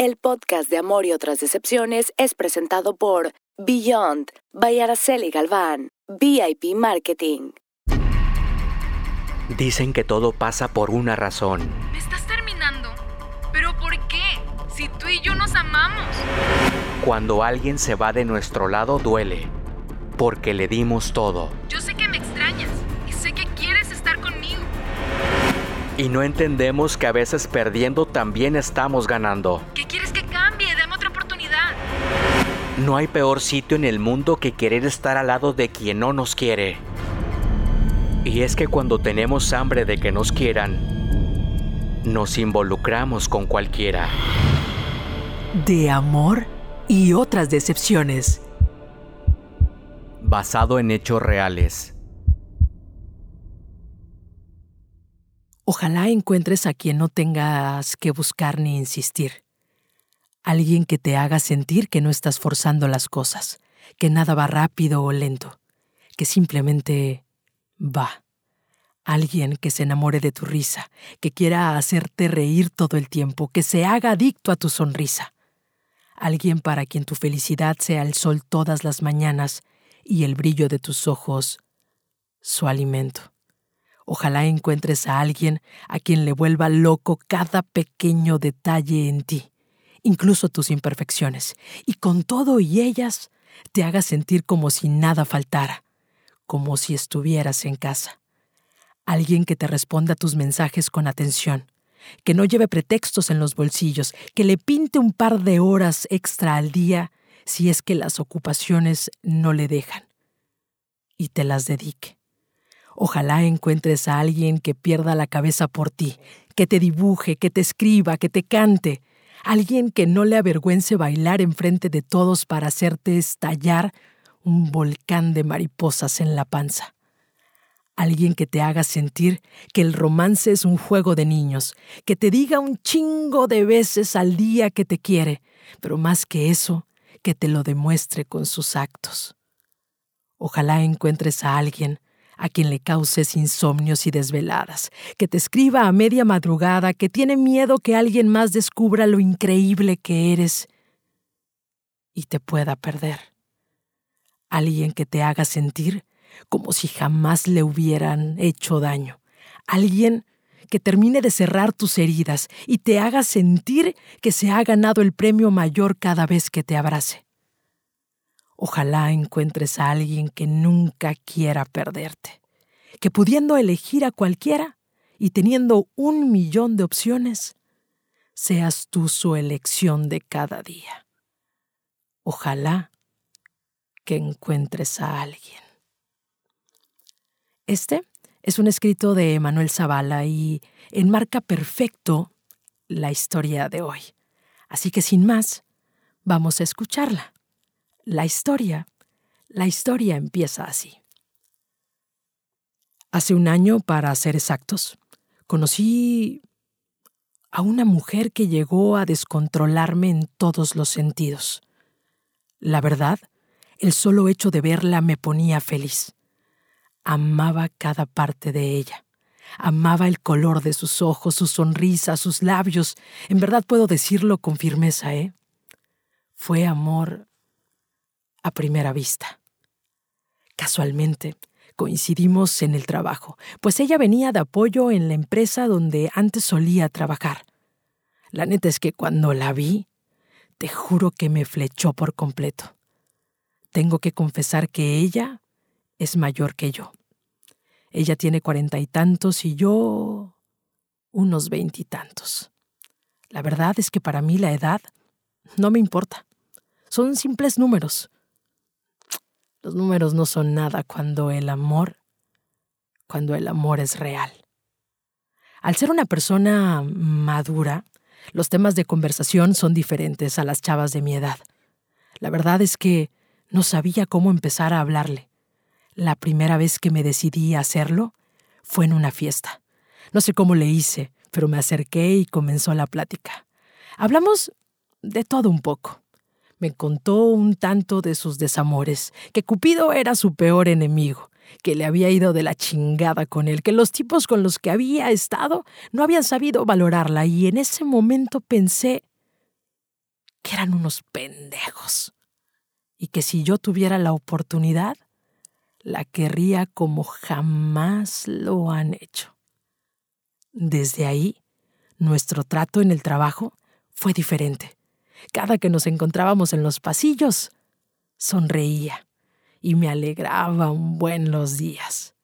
El podcast de Amor y otras decepciones es presentado por Beyond by Araceli Galván, VIP Marketing. Dicen que todo pasa por una razón. ¿Me estás terminando? ¿Pero por qué? Si tú y yo nos amamos. Cuando alguien se va de nuestro lado duele, porque le dimos todo. Yo sé que me extrañas Y no entendemos que a veces perdiendo también estamos ganando. ¿Qué quieres que cambie? Dame otra oportunidad. No hay peor sitio en el mundo que querer estar al lado de quien no nos quiere. Y es que cuando tenemos hambre de que nos quieran, nos involucramos con cualquiera. De amor y otras decepciones. Basado en hechos reales. Ojalá encuentres a quien no tengas que buscar ni insistir. Alguien que te haga sentir que no estás forzando las cosas, que nada va rápido o lento, que simplemente va. Alguien que se enamore de tu risa, que quiera hacerte reír todo el tiempo, que se haga adicto a tu sonrisa. Alguien para quien tu felicidad sea el sol todas las mañanas y el brillo de tus ojos su alimento. Ojalá encuentres a alguien a quien le vuelva loco cada pequeño detalle en ti, incluso tus imperfecciones, y con todo y ellas te haga sentir como si nada faltara, como si estuvieras en casa. Alguien que te responda tus mensajes con atención, que no lleve pretextos en los bolsillos, que le pinte un par de horas extra al día si es que las ocupaciones no le dejan, y te las dedique. Ojalá encuentres a alguien que pierda la cabeza por ti, que te dibuje, que te escriba, que te cante, alguien que no le avergüence bailar enfrente de todos para hacerte estallar un volcán de mariposas en la panza. Alguien que te haga sentir que el romance es un juego de niños, que te diga un chingo de veces al día que te quiere, pero más que eso, que te lo demuestre con sus actos. Ojalá encuentres a alguien a quien le causes insomnios y desveladas, que te escriba a media madrugada, que tiene miedo que alguien más descubra lo increíble que eres y te pueda perder. Alguien que te haga sentir como si jamás le hubieran hecho daño. Alguien que termine de cerrar tus heridas y te haga sentir que se ha ganado el premio mayor cada vez que te abrace. Ojalá encuentres a alguien que nunca quiera perderte, que pudiendo elegir a cualquiera y teniendo un millón de opciones, seas tú su elección de cada día. Ojalá que encuentres a alguien. Este es un escrito de Manuel Zavala y enmarca perfecto la historia de hoy. Así que sin más, vamos a escucharla. La historia, la historia empieza así. Hace un año, para ser exactos, conocí a una mujer que llegó a descontrolarme en todos los sentidos. La verdad, el solo hecho de verla me ponía feliz. Amaba cada parte de ella. Amaba el color de sus ojos, su sonrisa, sus labios. En verdad puedo decirlo con firmeza, ¿eh? Fue amor a primera vista. Casualmente, coincidimos en el trabajo, pues ella venía de apoyo en la empresa donde antes solía trabajar. La neta es que cuando la vi, te juro que me flechó por completo. Tengo que confesar que ella es mayor que yo. Ella tiene cuarenta y tantos y yo unos veintitantos. La verdad es que para mí la edad no me importa. Son simples números. Los números no son nada cuando el amor, cuando el amor es real. Al ser una persona madura, los temas de conversación son diferentes a las chavas de mi edad. La verdad es que no sabía cómo empezar a hablarle. La primera vez que me decidí a hacerlo fue en una fiesta. No sé cómo le hice, pero me acerqué y comenzó la plática. Hablamos de todo un poco. Me contó un tanto de sus desamores, que Cupido era su peor enemigo, que le había ido de la chingada con él, que los tipos con los que había estado no habían sabido valorarla y en ese momento pensé, que eran unos pendejos y que si yo tuviera la oportunidad, la querría como jamás lo han hecho. Desde ahí, nuestro trato en el trabajo fue diferente. Cada que nos encontrábamos en los pasillos, sonreía y me alegraba un buen los días.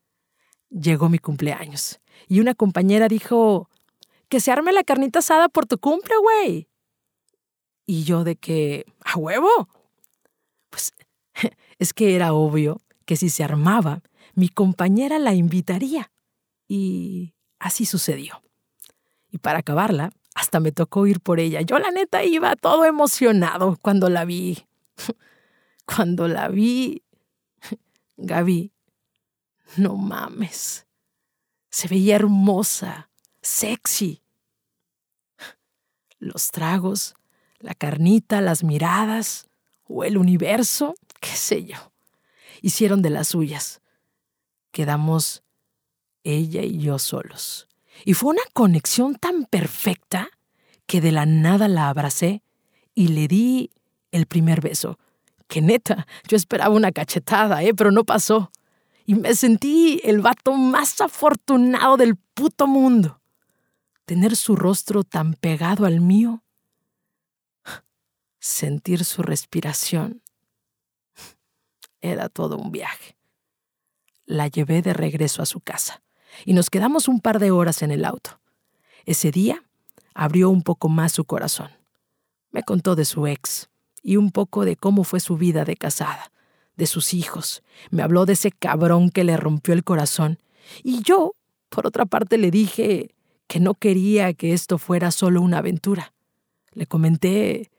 Llegó mi cumpleaños y una compañera dijo, que se arme la carnita asada por tu cumple, güey. Y yo de que, a huevo. Pues es que era obvio que si se armaba, mi compañera la invitaría. Y así sucedió. Y para acabarla, hasta me tocó ir por ella. Yo la neta iba todo emocionado cuando la vi. Cuando la vi, Gaby, no mames. Se veía hermosa, sexy. Los tragos, la carnita, las miradas o el universo, qué sé yo, hicieron de las suyas. Quedamos ella y yo solos. Y fue una conexión tan perfecta que de la nada la abracé y le di el primer beso. Que neta, yo esperaba una cachetada, ¿eh? pero no pasó. Y me sentí el vato más afortunado del puto mundo. Tener su rostro tan pegado al mío. Sentir su respiración. Era todo un viaje. La llevé de regreso a su casa y nos quedamos un par de horas en el auto. Ese día abrió un poco más su corazón. Me contó de su ex y un poco de cómo fue su vida de casada, de sus hijos. Me habló de ese cabrón que le rompió el corazón. Y yo, por otra parte, le dije que no quería que esto fuera solo una aventura. Le comenté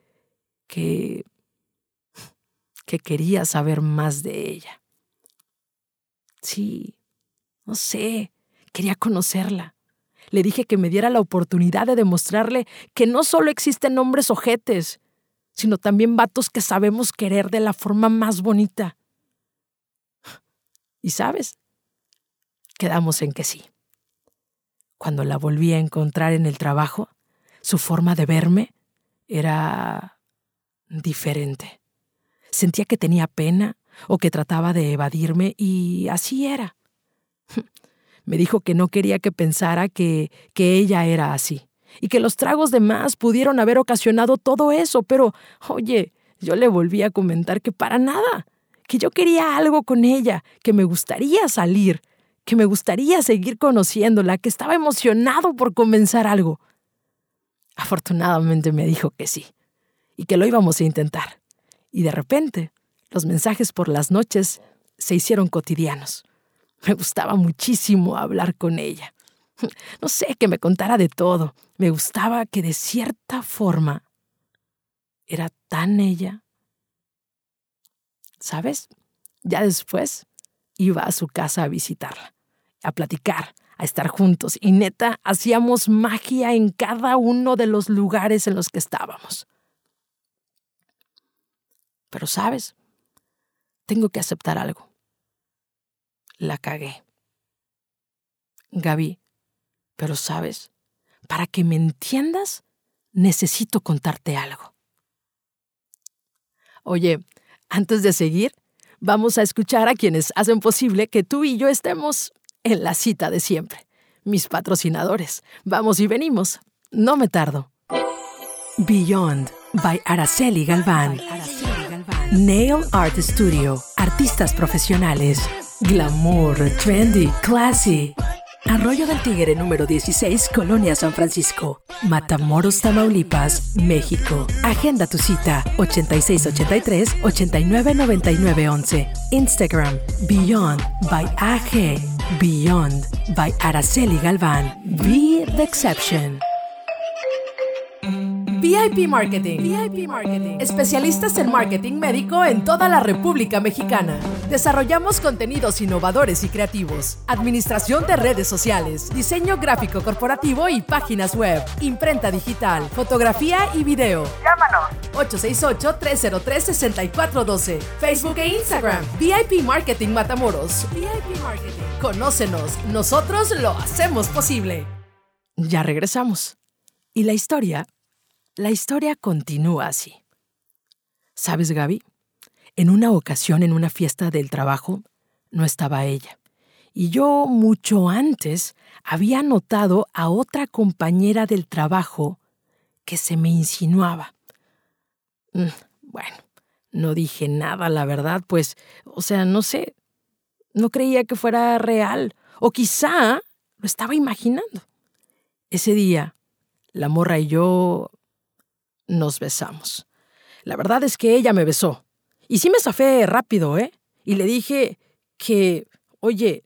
que que quería saber más de ella. Sí, no sé, Quería conocerla. Le dije que me diera la oportunidad de demostrarle que no solo existen hombres ojetes, sino también vatos que sabemos querer de la forma más bonita. Y sabes, quedamos en que sí. Cuando la volví a encontrar en el trabajo, su forma de verme era diferente. Sentía que tenía pena o que trataba de evadirme y así era. Me dijo que no quería que pensara que, que ella era así y que los tragos de más pudieron haber ocasionado todo eso, pero, oye, yo le volví a comentar que para nada, que yo quería algo con ella, que me gustaría salir, que me gustaría seguir conociéndola, que estaba emocionado por comenzar algo. Afortunadamente me dijo que sí, y que lo íbamos a intentar. Y de repente, los mensajes por las noches se hicieron cotidianos. Me gustaba muchísimo hablar con ella. No sé, que me contara de todo. Me gustaba que de cierta forma era tan ella. ¿Sabes? Ya después iba a su casa a visitarla, a platicar, a estar juntos y neta hacíamos magia en cada uno de los lugares en los que estábamos. Pero sabes, tengo que aceptar algo la cagué. Gaby, pero sabes, para que me entiendas, necesito contarte algo. Oye, antes de seguir, vamos a escuchar a quienes hacen posible que tú y yo estemos en la cita de siempre. Mis patrocinadores. Vamos y venimos. No me tardo. Beyond by Araceli Galván. Nail Art Studio. Artistas profesionales Glamour, trendy, classy. Arroyo del Tigre número 16, Colonia San Francisco, Matamoros, Tamaulipas, México. Agenda tu cita 8683 899911. Instagram Beyond by AG. Beyond by Araceli Galván. Be the exception. VIP Marketing. VIP Marketing. Especialistas en marketing médico en toda la República Mexicana. Desarrollamos contenidos innovadores y creativos, administración de redes sociales, diseño gráfico corporativo y páginas web, imprenta digital, fotografía y video. Llámanos 868-303-6412. Facebook e Instagram. VIP Marketing Matamoros. VIP Marketing. Conócenos, nosotros lo hacemos posible. Ya regresamos. Y la historia la historia continúa así. ¿Sabes, Gaby? En una ocasión, en una fiesta del trabajo, no estaba ella. Y yo, mucho antes, había notado a otra compañera del trabajo que se me insinuaba. Mm, bueno, no dije nada, la verdad, pues, o sea, no sé, no creía que fuera real, o quizá lo estaba imaginando. Ese día, la morra y yo nos besamos. La verdad es que ella me besó. Y sí me zafé rápido, ¿eh? Y le dije que, oye,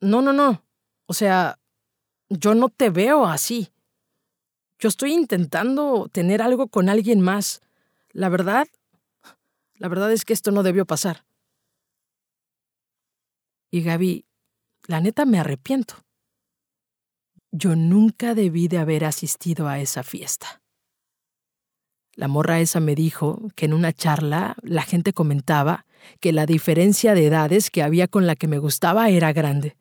no, no, no. O sea, yo no te veo así. Yo estoy intentando tener algo con alguien más. La verdad, la verdad es que esto no debió pasar. Y Gaby, la neta me arrepiento. Yo nunca debí de haber asistido a esa fiesta. La morra esa me dijo que en una charla la gente comentaba que la diferencia de edades que había con la que me gustaba era grande.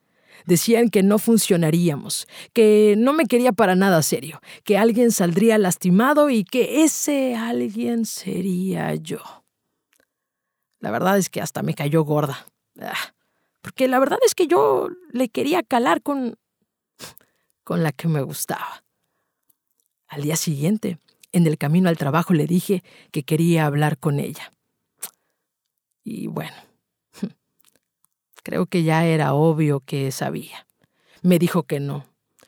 Decían que no funcionaríamos, que no me quería para nada serio, que alguien saldría lastimado y que ese alguien sería yo. La verdad es que hasta me cayó gorda. Ah, porque la verdad es que yo le quería calar con... con la que me gustaba. Al día siguiente, en el camino al trabajo le dije que quería hablar con ella. Y bueno, creo que ya era obvio que sabía. Me dijo que no,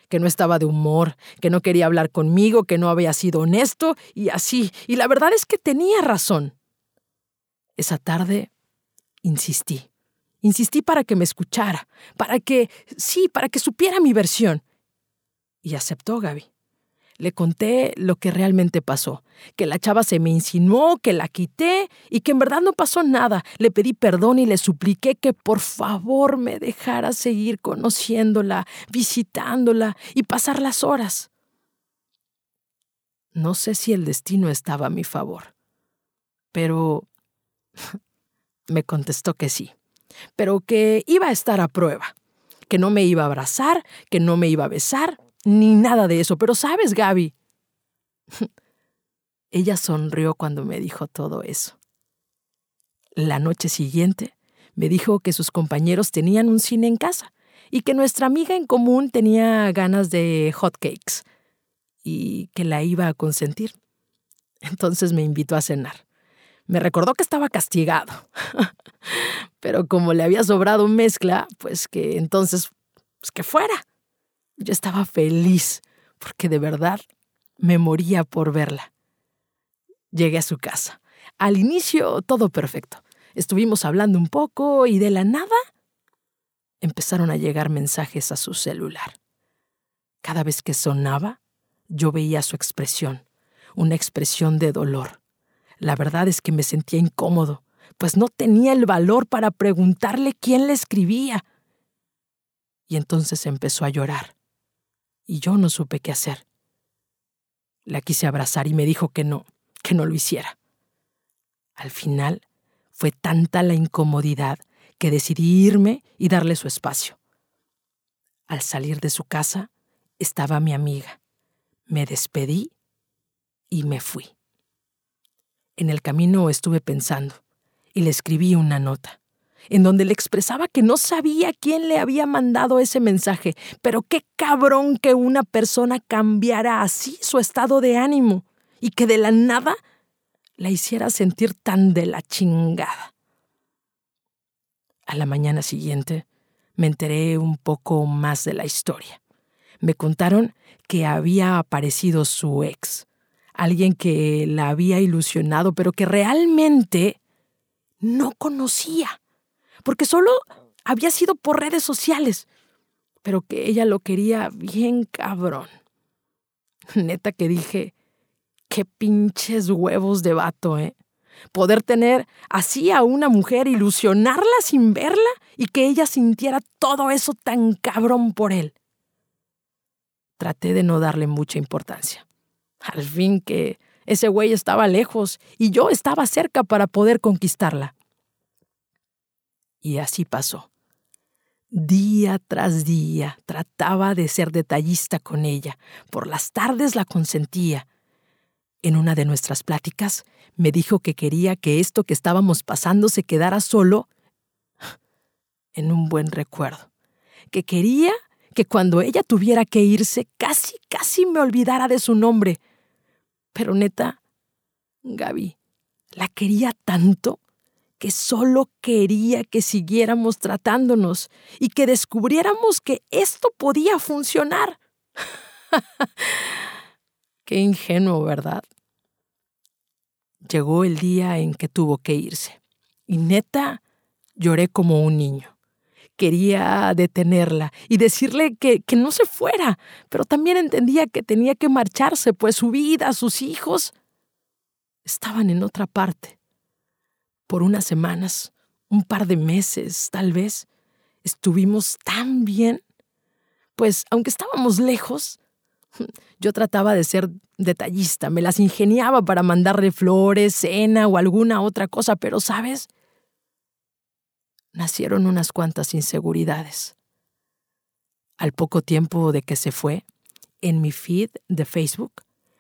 que no estaba de humor, que no quería hablar conmigo, que no había sido honesto y así. Y la verdad es que tenía razón. Esa tarde insistí. Insistí para que me escuchara, para que, sí, para que supiera mi versión. Y aceptó Gaby. Le conté lo que realmente pasó, que la chava se me insinuó, que la quité y que en verdad no pasó nada. Le pedí perdón y le supliqué que por favor me dejara seguir conociéndola, visitándola y pasar las horas. No sé si el destino estaba a mi favor, pero me contestó que sí, pero que iba a estar a prueba, que no me iba a abrazar, que no me iba a besar, ni nada de eso. Pero sabes, Gaby, ella sonrió cuando me dijo todo eso. La noche siguiente me dijo que sus compañeros tenían un cine en casa y que nuestra amiga en común tenía ganas de hot cakes y que la iba a consentir. Entonces me invitó a cenar. Me recordó que estaba castigado, pero como le había sobrado mezcla, pues que entonces, pues que fuera. Yo estaba feliz porque de verdad me moría por verla. Llegué a su casa. Al inicio todo perfecto. Estuvimos hablando un poco y de la nada empezaron a llegar mensajes a su celular. Cada vez que sonaba, yo veía su expresión, una expresión de dolor. La verdad es que me sentía incómodo, pues no tenía el valor para preguntarle quién le escribía. Y entonces empezó a llorar y yo no supe qué hacer. La quise abrazar y me dijo que no, que no lo hiciera. Al final, fue tanta la incomodidad que decidí irme y darle su espacio. Al salir de su casa, estaba mi amiga. Me despedí y me fui. En el camino estuve pensando y le escribí una nota en donde le expresaba que no sabía quién le había mandado ese mensaje, pero qué cabrón que una persona cambiara así su estado de ánimo y que de la nada la hiciera sentir tan de la chingada. A la mañana siguiente me enteré un poco más de la historia. Me contaron que había aparecido su ex, alguien que la había ilusionado, pero que realmente no conocía porque solo había sido por redes sociales, pero que ella lo quería bien cabrón. Neta que dije, qué pinches huevos de vato, ¿eh? Poder tener así a una mujer, ilusionarla sin verla y que ella sintiera todo eso tan cabrón por él. Traté de no darle mucha importancia. Al fin que ese güey estaba lejos y yo estaba cerca para poder conquistarla. Y así pasó. Día tras día trataba de ser detallista con ella. Por las tardes la consentía. En una de nuestras pláticas me dijo que quería que esto que estábamos pasando se quedara solo en un buen recuerdo. Que quería que cuando ella tuviera que irse casi, casi me olvidara de su nombre. Pero neta, Gaby, la quería tanto que solo quería que siguiéramos tratándonos y que descubriéramos que esto podía funcionar. Qué ingenuo, ¿verdad? Llegó el día en que tuvo que irse y neta lloré como un niño. Quería detenerla y decirle que, que no se fuera, pero también entendía que tenía que marcharse, pues su vida, sus hijos estaban en otra parte. Por unas semanas, un par de meses, tal vez, estuvimos tan bien, pues aunque estábamos lejos, yo trataba de ser detallista, me las ingeniaba para mandarle flores, cena o alguna otra cosa, pero sabes, nacieron unas cuantas inseguridades. Al poco tiempo de que se fue, en mi feed de Facebook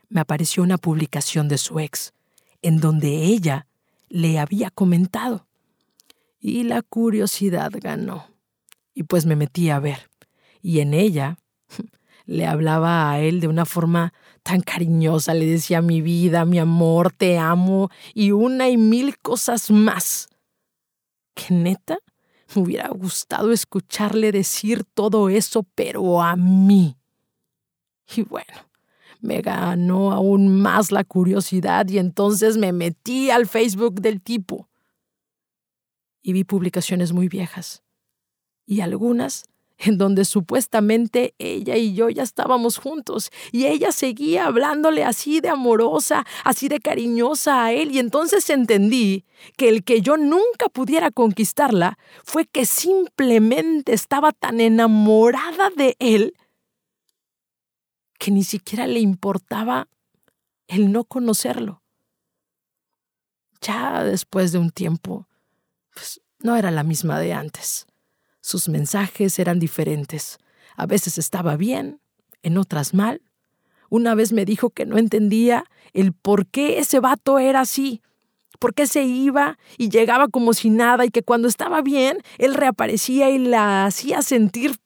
me apareció una publicación de su ex, en donde ella le había comentado. Y la curiosidad ganó. Y pues me metí a ver. Y en ella le hablaba a él de una forma tan cariñosa, le decía mi vida, mi amor, te amo y una y mil cosas más. Que neta, me hubiera gustado escucharle decir todo eso, pero a mí. Y bueno, me ganó aún más la curiosidad y entonces me metí al Facebook del tipo. Y vi publicaciones muy viejas. Y algunas en donde supuestamente ella y yo ya estábamos juntos y ella seguía hablándole así de amorosa, así de cariñosa a él y entonces entendí que el que yo nunca pudiera conquistarla fue que simplemente estaba tan enamorada de él que ni siquiera le importaba el no conocerlo. Ya después de un tiempo, pues no era la misma de antes. Sus mensajes eran diferentes. A veces estaba bien, en otras mal. Una vez me dijo que no entendía el por qué ese vato era así, por qué se iba y llegaba como si nada y que cuando estaba bien, él reaparecía y la hacía sentir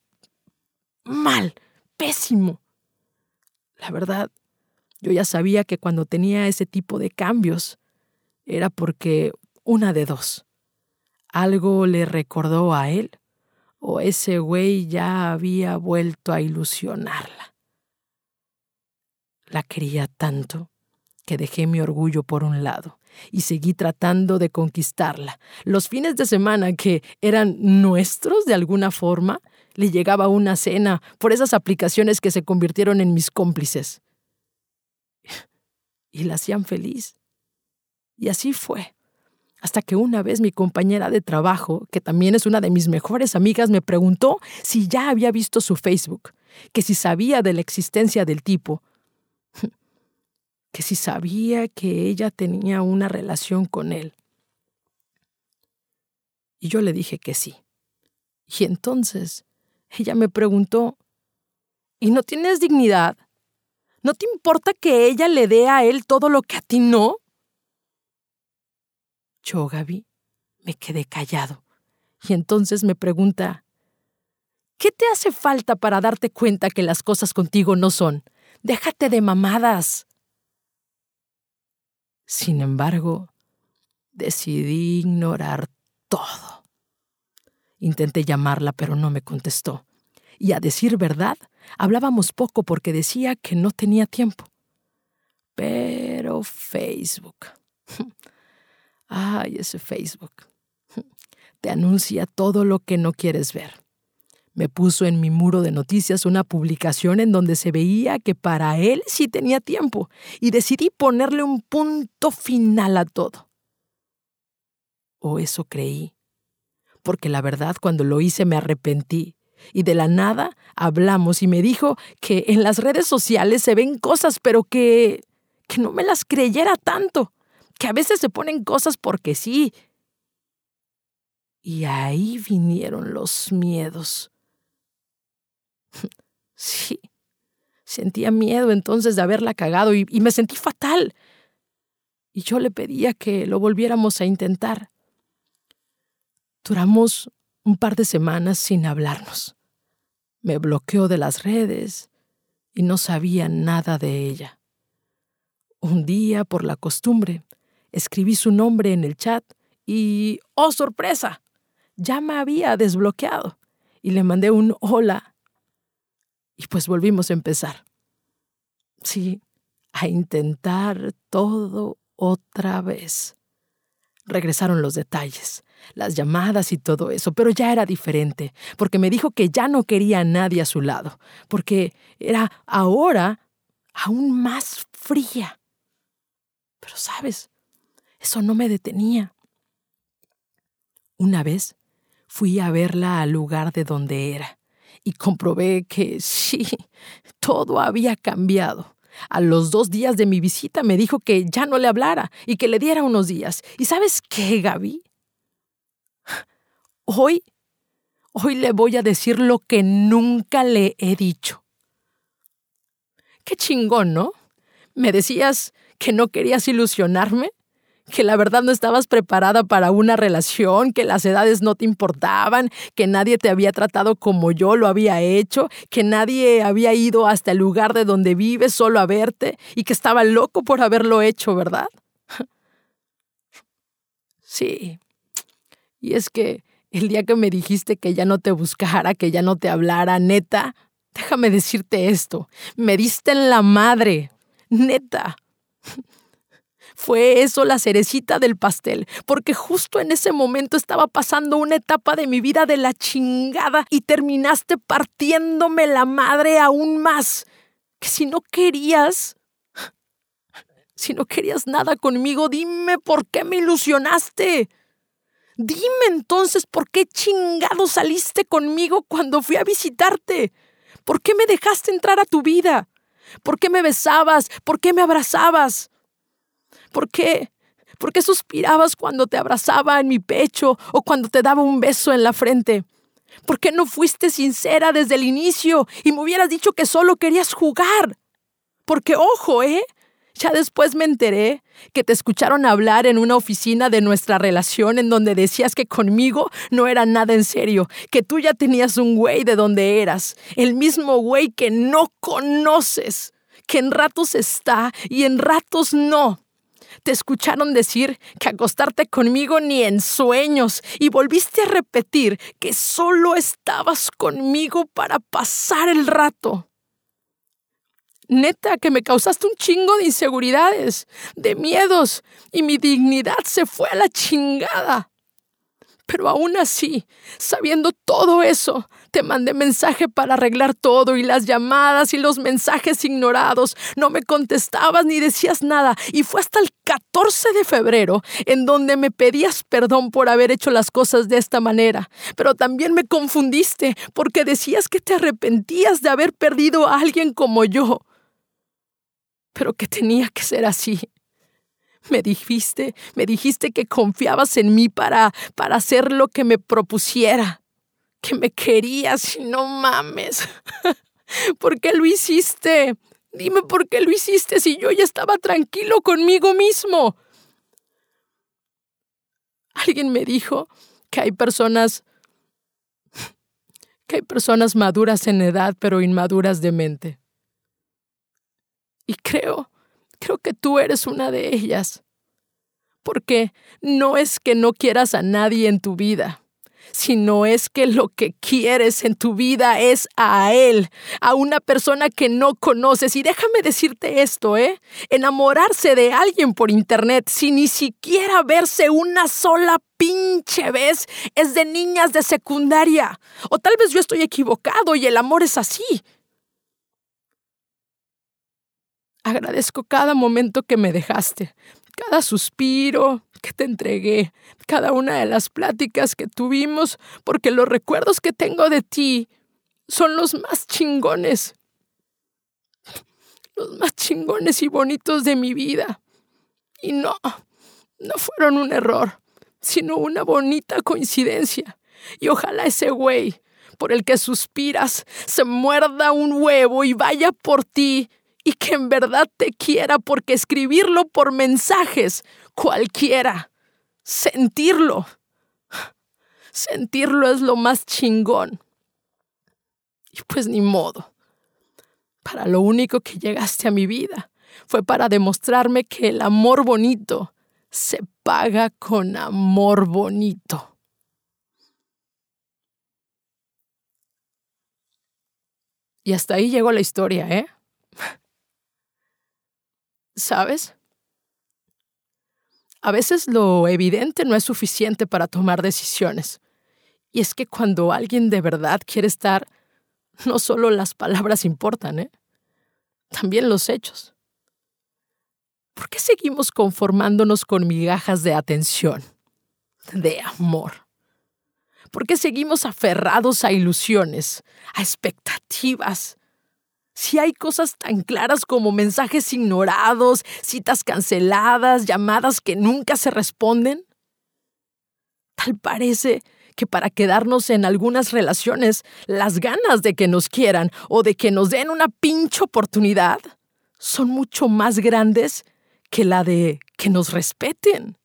mal, pésimo. La verdad, yo ya sabía que cuando tenía ese tipo de cambios era porque una de dos. Algo le recordó a él o ese güey ya había vuelto a ilusionarla. La quería tanto que dejé mi orgullo por un lado y seguí tratando de conquistarla. Los fines de semana que eran nuestros de alguna forma, le llegaba una cena por esas aplicaciones que se convirtieron en mis cómplices. Y la hacían feliz. Y así fue hasta que una vez mi compañera de trabajo, que también es una de mis mejores amigas, me preguntó si ya había visto su Facebook, que si sabía de la existencia del tipo, que si sabía que ella tenía una relación con él. Y yo le dije que sí. Y entonces ella me preguntó, ¿y no tienes dignidad? ¿No te importa que ella le dé a él todo lo que a ti no? Yo, Gaby, me quedé callado. Y entonces me pregunta, ¿qué te hace falta para darte cuenta que las cosas contigo no son? Déjate de mamadas. Sin embargo, decidí ignorar todo. Intenté llamarla, pero no me contestó. Y a decir verdad, hablábamos poco porque decía que no tenía tiempo. Pero Facebook. Ay, ese Facebook. Te anuncia todo lo que no quieres ver. Me puso en mi muro de noticias una publicación en donde se veía que para él sí tenía tiempo y decidí ponerle un punto final a todo. O eso creí. Porque la verdad cuando lo hice me arrepentí y de la nada hablamos y me dijo que en las redes sociales se ven cosas pero que que no me las creyera tanto que a veces se ponen cosas porque sí. Y ahí vinieron los miedos. Sí, sentía miedo entonces de haberla cagado y, me sentí fatal. y yo le pedía que lo volviéramos a intentar. Duramos un par de semanas sin hablarnos. Me bloqueó de las redes y no sabía nada de ella. Un día, por la costumbre, escribí su nombre en el chat y, ¡oh sorpresa! Ya me había desbloqueado y le mandé un hola. Y pues volvimos a empezar. Sí, a intentar todo otra vez. Regresaron los detalles, las llamadas y todo eso, pero ya era diferente, porque me dijo que ya no quería a nadie a su lado, porque era ahora aún más fría. Pero sabes, eso no me detenía. Una vez fui a verla al lugar de donde era y comprobé que sí, todo había cambiado. A los dos días de mi visita me dijo que ya no le hablara y que le diera unos días. ¿Y sabes qué, Gaby? Hoy, hoy le voy a decir lo que nunca le he dicho. Qué chingón, ¿no? Me decías que no querías ilusionarme que la verdad no estabas preparada para una relación, que las edades no te importaban, que nadie te había tratado como yo lo había hecho, que nadie había ido hasta el lugar de donde vives solo a verte y que estaba loco por haberlo hecho, ¿verdad? Sí. Y es que el día que me dijiste que ya no te buscara, que ya no te hablara, neta, déjame decirte esto, me diste en la madre, neta. Fue eso la cerecita del pastel, porque justo en ese momento estaba pasando una etapa de mi vida de la chingada y terminaste partiéndome la madre aún más. Que si no querías, si no querías nada conmigo, dime por qué me ilusionaste. Dime entonces por qué chingado saliste conmigo cuando fui a visitarte. ¿Por qué me dejaste entrar a tu vida? ¿Por qué me besabas? ¿Por qué me abrazabas? ¿Por qué? ¿Por qué suspirabas cuando te abrazaba en mi pecho o cuando te daba un beso en la frente? ¿Por qué no fuiste sincera desde el inicio y me hubieras dicho que solo querías jugar? Porque, ojo, ¿eh? Ya después me enteré que te escucharon hablar en una oficina de nuestra relación en donde decías que conmigo no era nada en serio, que tú ya tenías un güey de donde eras, el mismo güey que no conoces, que en ratos está y en ratos no. Te escucharon decir que acostarte conmigo ni en sueños y volviste a repetir que solo estabas conmigo para pasar el rato. Neta, que me causaste un chingo de inseguridades, de miedos, y mi dignidad se fue a la chingada. Pero aún así, sabiendo todo eso, te mandé mensaje para arreglar todo y las llamadas y los mensajes ignorados. No me contestabas ni decías nada. Y fue hasta el 14 de febrero en donde me pedías perdón por haber hecho las cosas de esta manera. Pero también me confundiste porque decías que te arrepentías de haber perdido a alguien como yo. Pero que tenía que ser así. Me dijiste, me dijiste que confiabas en mí para, para hacer lo que me propusiera, que me querías y no mames. ¿Por qué lo hiciste? Dime por qué lo hiciste si yo ya estaba tranquilo conmigo mismo. Alguien me dijo que hay personas que hay personas maduras en edad pero inmaduras de mente. Y creo Creo que tú eres una de ellas. Porque no es que no quieras a nadie en tu vida, sino es que lo que quieres en tu vida es a Él, a una persona que no conoces. Y déjame decirte esto, ¿eh? Enamorarse de alguien por internet sin ni siquiera verse una sola pinche vez es de niñas de secundaria. O tal vez yo estoy equivocado y el amor es así. Agradezco cada momento que me dejaste, cada suspiro que te entregué, cada una de las pláticas que tuvimos, porque los recuerdos que tengo de ti son los más chingones, los más chingones y bonitos de mi vida. Y no, no fueron un error, sino una bonita coincidencia. Y ojalá ese güey por el que suspiras se muerda un huevo y vaya por ti y que en verdad te quiera porque escribirlo por mensajes, cualquiera, sentirlo, sentirlo es lo más chingón. Y pues ni modo. Para lo único que llegaste a mi vida fue para demostrarme que el amor bonito se paga con amor bonito. Y hasta ahí llegó la historia, ¿eh? ¿Sabes? A veces lo evidente no es suficiente para tomar decisiones. Y es que cuando alguien de verdad quiere estar, no solo las palabras importan, ¿eh? También los hechos. ¿Por qué seguimos conformándonos con migajas de atención, de amor? ¿Por qué seguimos aferrados a ilusiones, a expectativas? Si hay cosas tan claras como mensajes ignorados, citas canceladas, llamadas que nunca se responden. Tal parece que para quedarnos en algunas relaciones, las ganas de que nos quieran o de que nos den una pinche oportunidad son mucho más grandes que la de que nos respeten.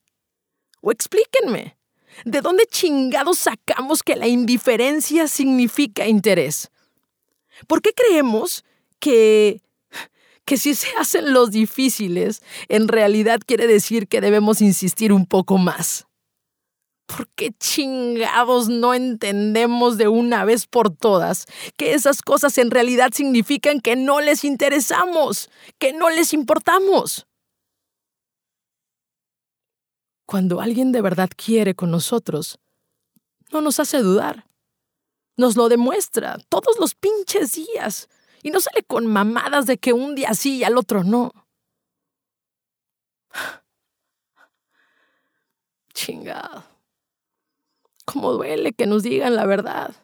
O explíquenme, ¿de dónde chingados sacamos que la indiferencia significa interés? ¿Por qué creemos que que si se hacen los difíciles, en realidad quiere decir que debemos insistir un poco más? ¿Por qué chingados no entendemos de una vez por todas que esas cosas en realidad significan que no les interesamos, que no les importamos? Cuando alguien de verdad quiere con nosotros, no nos hace dudar. Nos lo demuestra todos los pinches días y no sale con mamadas de que un día sí y al otro no. Chingado. ¿Cómo duele que nos digan la verdad?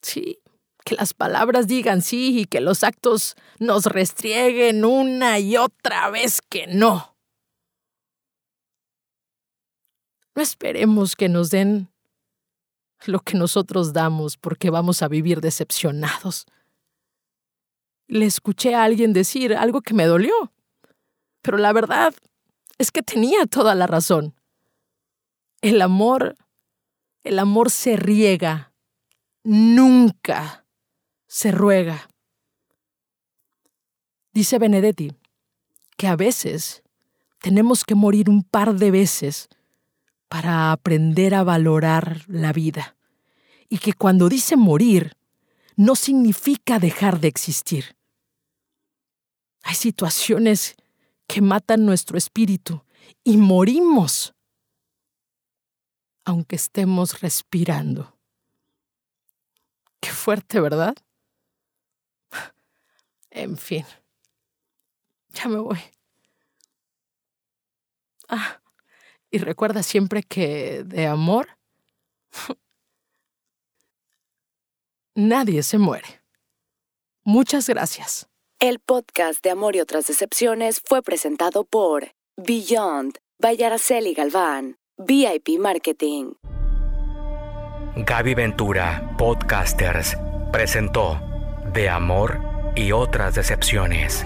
Sí, que las palabras digan sí y que los actos nos restrieguen una y otra vez que no. No esperemos que nos den lo que nosotros damos porque vamos a vivir decepcionados. Le escuché a alguien decir algo que me dolió, pero la verdad es que tenía toda la razón. El amor, el amor se riega, nunca se ruega. Dice Benedetti que a veces tenemos que morir un par de veces para aprender a valorar la vida. Y que cuando dice morir, no significa dejar de existir. Hay situaciones que matan nuestro espíritu y morimos aunque estemos respirando. Qué fuerte, ¿verdad? En fin, ya me voy. Ah. Y recuerda siempre que de amor nadie se muere. Muchas gracias. El podcast de Amor y otras decepciones fue presentado por Beyond by Araceli Galván, VIP Marketing. Gaby Ventura, Podcasters, presentó De Amor y otras decepciones.